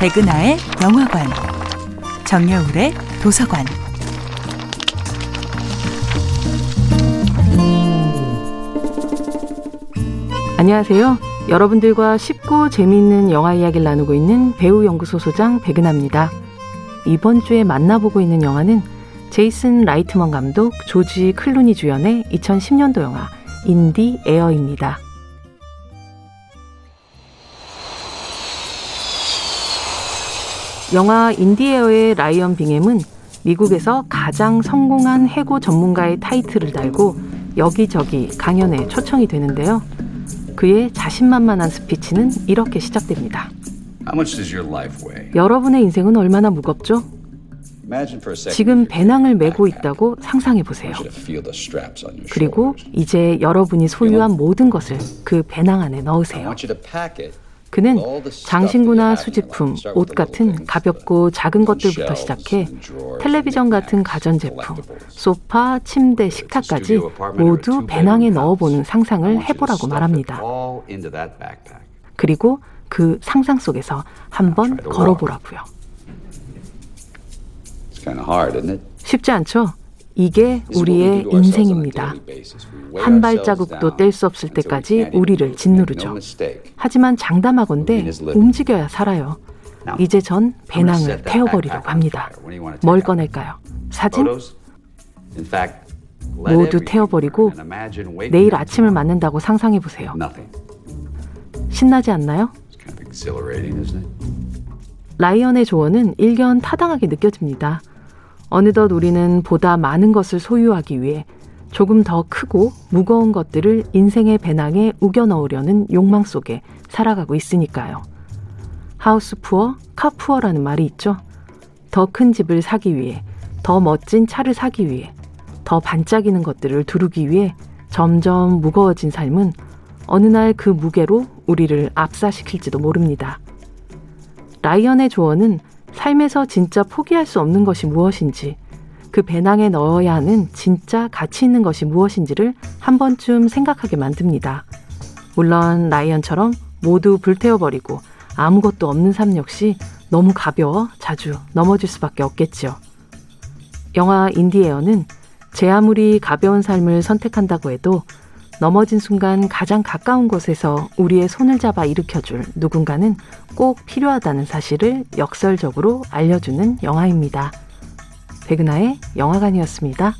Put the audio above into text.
백은하의 영화관, 정여울의 도서관. 안녕하세요. 여러분들과 쉽고 재미있는 영화 이야기를 나누고 있는 배우 연구소 소장 백은하입니다. 이번 주에 만나보고 있는 영화는 제이슨 라이트먼 감독, 조지 클루니 주연의 2010년도 영화 인디 에어입니다. 영화 인디에어의 라이언 빙햄은 미국에서 가장 성공한 해고 전문가의 타이틀을 달고 여기저기 강연에 초청이 되는데요. 그의 자신만만한 스피치는 이렇게 시작됩니다. 여러분의 인생은 얼마나 무겁죠? 지금 배낭을 메고 있다고 상상해 보세요. 그리고 이제 여러분이 소유한 모든 것을 그 배낭 안에 넣으세요. 그는 장신구나 수집품, 옷 같은 가볍고 작은 것들부터 시작해 텔레비전 같은 가전제품, 소파, 침대, 식탁까지 모두 배낭에 넣어보는 상상을 해보라고 말합니다. 그리고 그 상상 속에서 한번 걸어보라고요. 쉽지 않죠? 이게 우리의 인생입니다. 한 발자국도 뗄 수 없을 때까지 우리를 짓누르죠. 하지만 장담하건대 움직여야 살아요. 이제 전 배낭을 태워버리려고 합니다. 뭘 꺼낼까요? 사진? 모두 태워버리고 내일 아침을 맞는다고 상상해 보세요. 신나지 않나요? 라이언의 조언은 일견 타당하게 느껴집니다. 어느덧 우리는 보다 많은 것을 소유하기 위해 조금 더 크고 무거운 것들을 인생의 배낭에 우겨 넣으려는 욕망 속에 살아가고 있으니까요. 하우스 푸어, 카 푸어라는 말이 있죠. 더 큰 집을 사기 위해, 더 멋진 차를 사기 위해, 더 반짝이는 것들을 두르기 위해 점점 무거워진 삶은 어느 날 그 무게로 우리를 압사시킬지도 모릅니다. 라이언의 조언은 삶에서 진짜 포기할 수 없는 것이 무엇인지, 그 배낭에 넣어야 하는 진짜 가치 있는 것이 무엇인지를 한 번쯤 생각하게 만듭니다. 물론 라이언처럼 모두 불태워버리고 아무것도 없는 삶 역시 너무 가벼워 자주 넘어질 수밖에 없겠지요. 영화 인디에어는 제 아무리 가벼운 삶을 선택한다고 해도 넘어진 순간 가장 가까운 곳에서 우리의 손을 잡아 일으켜줄 누군가는 꼭 필요하다는 사실을 역설적으로 알려주는 영화입니다. 백은하의 영화관이었습니다.